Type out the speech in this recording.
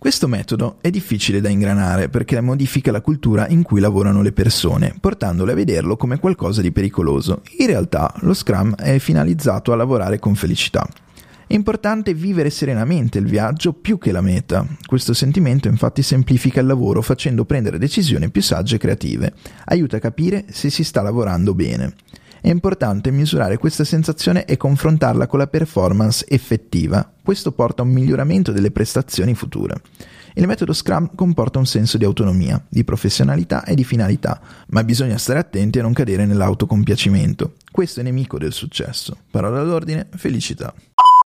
Questo metodo è difficile da ingranare perché modifica la cultura in cui lavorano le persone, portandole a vederlo come qualcosa di pericoloso. In realtà lo Scrum è finalizzato a lavorare con felicità. È importante vivere serenamente il viaggio più che la meta. Questo sentimento infatti semplifica il lavoro facendo prendere decisioni più sagge e creative. Aiuta a capire se si sta lavorando bene. È importante misurare questa sensazione e confrontarla con la performance effettiva. Questo porta a un miglioramento delle prestazioni future. Il metodo Scrum comporta un senso di autonomia, di professionalità e di finalità, ma bisogna stare attenti a non cadere nell'autocompiacimento. Questo è nemico del successo. Parola d'ordine, felicità.